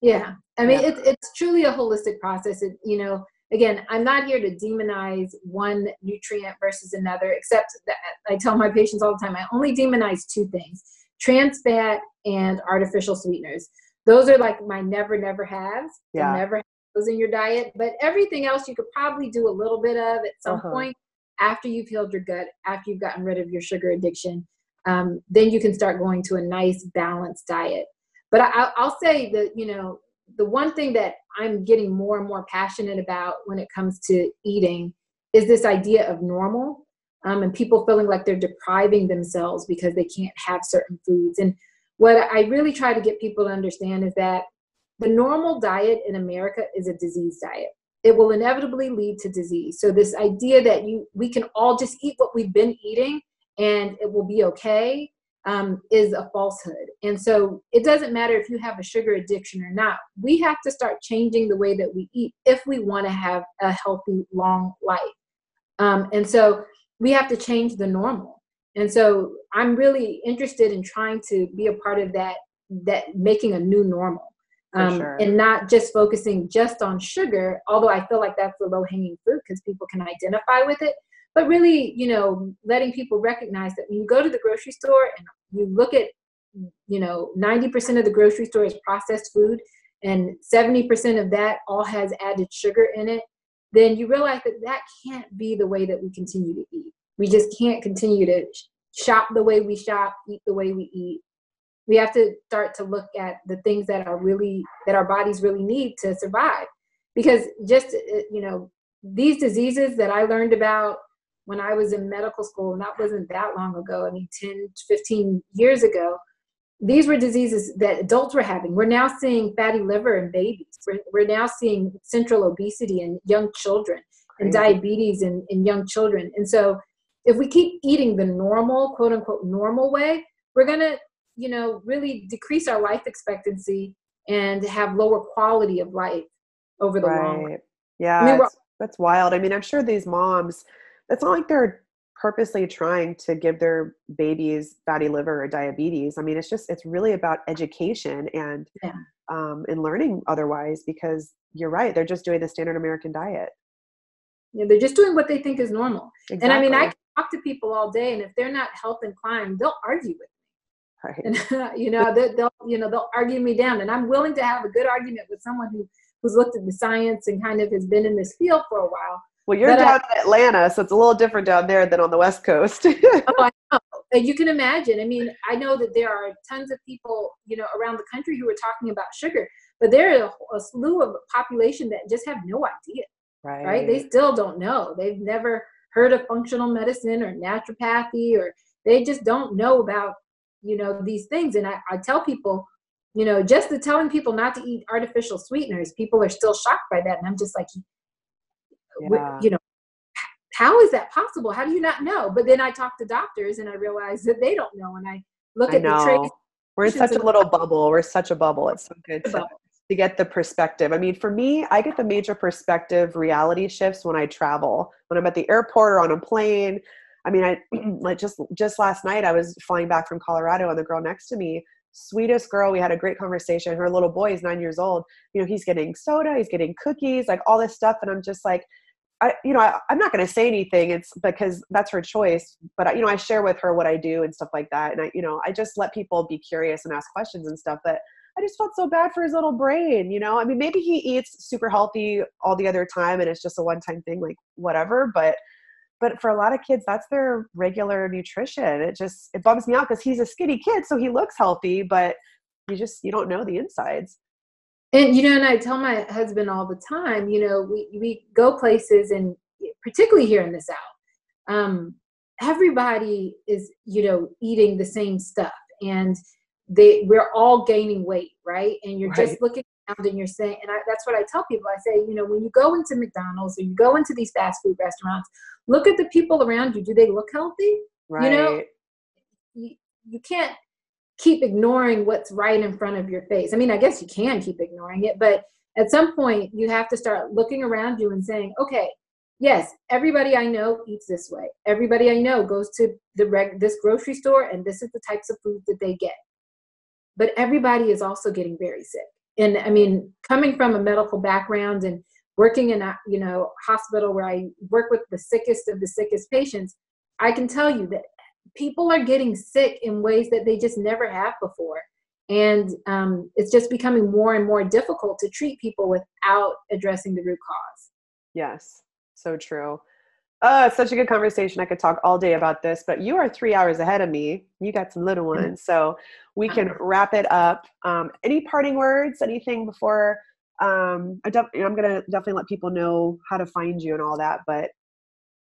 yeah i mean yeah. it, it's truly a holistic process it, you know again i'm not here to demonize one nutrient versus another except that i tell my patients all the time i only demonize two things trans fat and artificial sweeteners those are like my never never has yeah. never have those in your diet but everything else you could probably do a little bit of at some uh-huh. point after you've healed your gut after you've gotten rid of your sugar addiction um, then you can start going to a nice balanced diet. But I, I'll say that, you know, the one thing that I'm getting more and more passionate about when it comes to eating is this idea of normal um, and people feeling like they're depriving themselves because they can't have certain foods. And what I really try to get people to understand is that the normal diet in America is a disease diet. It will inevitably lead to disease. So this idea that you we can all just eat what we've been eating and it will be okay um, is a falsehood. And so it doesn't matter if you have a sugar addiction or not. We have to start changing the way that we eat if we want to have a healthy, long life. Um, and so we have to change the normal. And so I'm really interested in trying to be a part of that, that making a new normal. Um, sure. and not just focusing just on sugar, although I feel like that's the low hanging fruit because people can identify with it but really you know letting people recognize that when you go to the grocery store and you look at you know 90% of the grocery store is processed food and 70% of that all has added sugar in it then you realize that that can't be the way that we continue to eat we just can't continue to shop the way we shop eat the way we eat we have to start to look at the things that are really that our bodies really need to survive because just uh, you know these diseases that i learned about when I was in medical school, and that wasn't that long ago, I mean, 10, 15 years ago, these were diseases that adults were having. We're now seeing fatty liver in babies. We're, we're now seeing central obesity in young children and diabetes in, in young children. And so if we keep eating the normal, quote unquote, normal way, we're going to, you know, really decrease our life expectancy and have lower quality of life over the right. long run. Yeah, I mean, that's wild. I mean, I'm sure these moms, it's not like they're purposely trying to give their babies fatty liver or diabetes. I mean, it's just, it's really about education and, yeah. um, and learning otherwise because you're right. They're just doing the standard American diet. Yeah, they're just doing what they think is normal. Exactly. And I mean, I can talk to people all day, and if they're not health inclined, they'll argue with me. Right. And you know, they, will you know they'll argue me down, and I'm willing to have a good argument with someone who who's looked at the science and kind of has been in this field for a while. Well, you're but down I, in Atlanta, so it's a little different down there than on the West Coast. oh, I know. You can imagine. I mean, I know that there are tons of people, you know, around the country who are talking about sugar, but there is a, a slew of population that just have no idea. Right. right. They still don't know. They've never heard of functional medicine or naturopathy, or they just don't know about, you know, these things. And I, I tell people, you know, just the telling people not to eat artificial sweeteners, people are still shocked by that. And I'm just like, yeah. you know, how is that possible? How do you not know? But then I talk to doctors and I realize that they don't know. And I look I at know. the trace. We're in such a little bubble. We're such a bubble. It's so good to, to get the perspective. I mean, for me, I get the major perspective reality shifts when I travel. When I'm at the airport or on a plane. I mean, I like just just last night I was flying back from Colorado and the girl next to me sweetest girl. We had a great conversation. Her little boy is nine years old. You know, he's getting soda, he's getting cookies, like all this stuff. And I'm just like, I, you know, I, am not going to say anything. It's because that's her choice. But I, you know, I share with her what I do and stuff like that. And I, you know, I just let people be curious and ask questions and stuff. But I just felt so bad for his little brain. You know, I mean, maybe he eats super healthy all the other time, and it's just a one-time thing, like whatever. But but for a lot of kids that's their regular nutrition it just it bums me out because he's a skinny kid so he looks healthy but you just you don't know the insides and you know and i tell my husband all the time you know we we go places and particularly here in the south um everybody is you know eating the same stuff and they we're all gaining weight right? And you're right. just looking around and you're saying and I, that's what i tell people. I say you know when you go into mcdonald's or you go into these fast food restaurants look at the people around you. Do they look healthy? Right. you know? You, you can't keep ignoring what's right in front of your face. I mean i guess you can keep ignoring it but at some point you have to start looking around you and saying okay yes everybody i know eats this way. Everybody i know goes to the reg- this grocery store and this is the types of food that they get but everybody is also getting very sick and i mean coming from a medical background and working in a you know hospital where I work with the sickest of the sickest patients, I can tell you that people are getting sick in ways that they just never have before. And um, it's just becoming more and more difficult to treat people without addressing the root cause. Yes, so true. Oh, it's such a good conversation. I could talk all day about this, but you are three hours ahead of me. You got some little mm-hmm. ones, so we can wrap it up. Um, any parting words? Anything before um, I def- I'm gonna definitely let people know how to find you and all that. But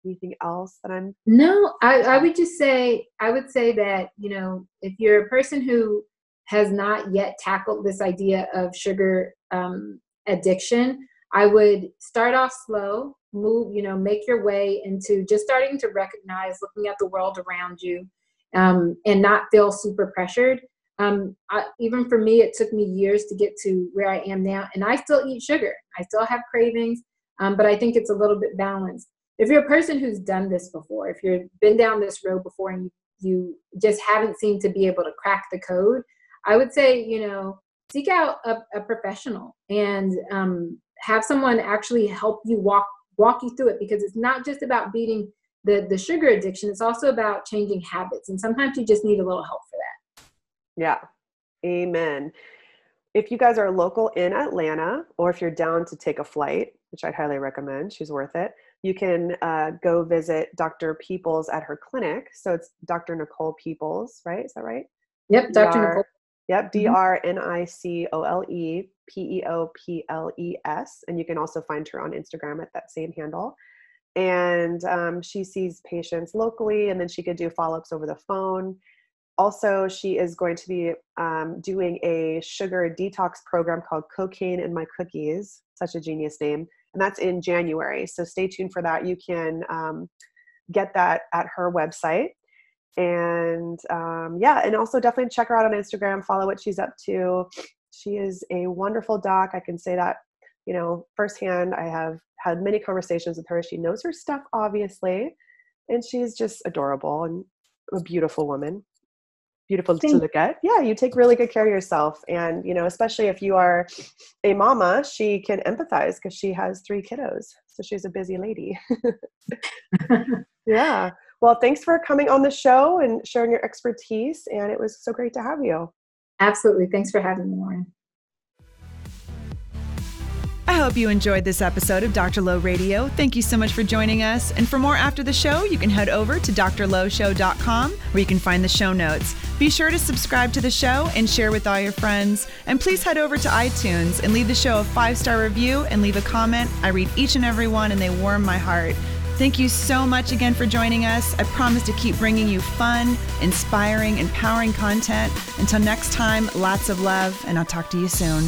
anything else that I'm? No, I, I would just say I would say that you know if you're a person who has not yet tackled this idea of sugar um, addiction, I would start off slow, move, you know, make your way into just starting to recognize, looking at the world around you, um, and not feel super pressured um, I, even for me, it took me years to get to where I am now, and I still eat sugar. I still have cravings, um, but I think it's a little bit balanced. If you're a person who's done this before, if you've been down this road before and you, just haven't seemed to be able to crack the code, I would say, you know, seek out a, a professional and um, have someone actually help you walk walk you through it because it's not just about beating the the sugar addiction; it's also about changing habits, and sometimes you just need a little help for that. Yeah. Amen. If you guys are local in Atlanta, or if you're down to take a flight, which I'd highly recommend, she's worth it, you can uh, go visit Dr. Peoples at her clinic. So it's Dr. Nicole Peoples, right? Is that right? Yep, Dr. Nicole. Yep, D R N I C O L E P E O P L E S. And you can also find her on Instagram at that same handle. And um, she sees patients locally, and then she could do follow ups over the phone also she is going to be um, doing a sugar detox program called cocaine in my cookies such a genius name and that's in january so stay tuned for that you can um, get that at her website. And um, yeah, and also definitely check her out on Instagram, follow what she's up to. She is a wonderful doc. I can say that, you know, firsthand. I have had many conversations with her. She knows her stuff, obviously, and she's just adorable and a beautiful woman beautiful to look at yeah you take really good care of yourself and you know especially if you are a mama she can empathize because she has three kiddos so she's a busy lady yeah well thanks for coming on the show and sharing your expertise and it was so great to have you absolutely thanks for having me lauren I hope you enjoyed this episode of Dr. Lo Radio. Thank you so much for joining us. And for more after the show, you can head over to drlowshow.com where you can find the show notes. Be sure to subscribe to the show and share with all your friends. And please head over to iTunes and leave the show a five star review and leave a comment. I read each and every one and they warm my heart. Thank you so much again for joining us. I promise to keep bringing you fun, inspiring, empowering content. Until next time, lots of love, and I'll talk to you soon.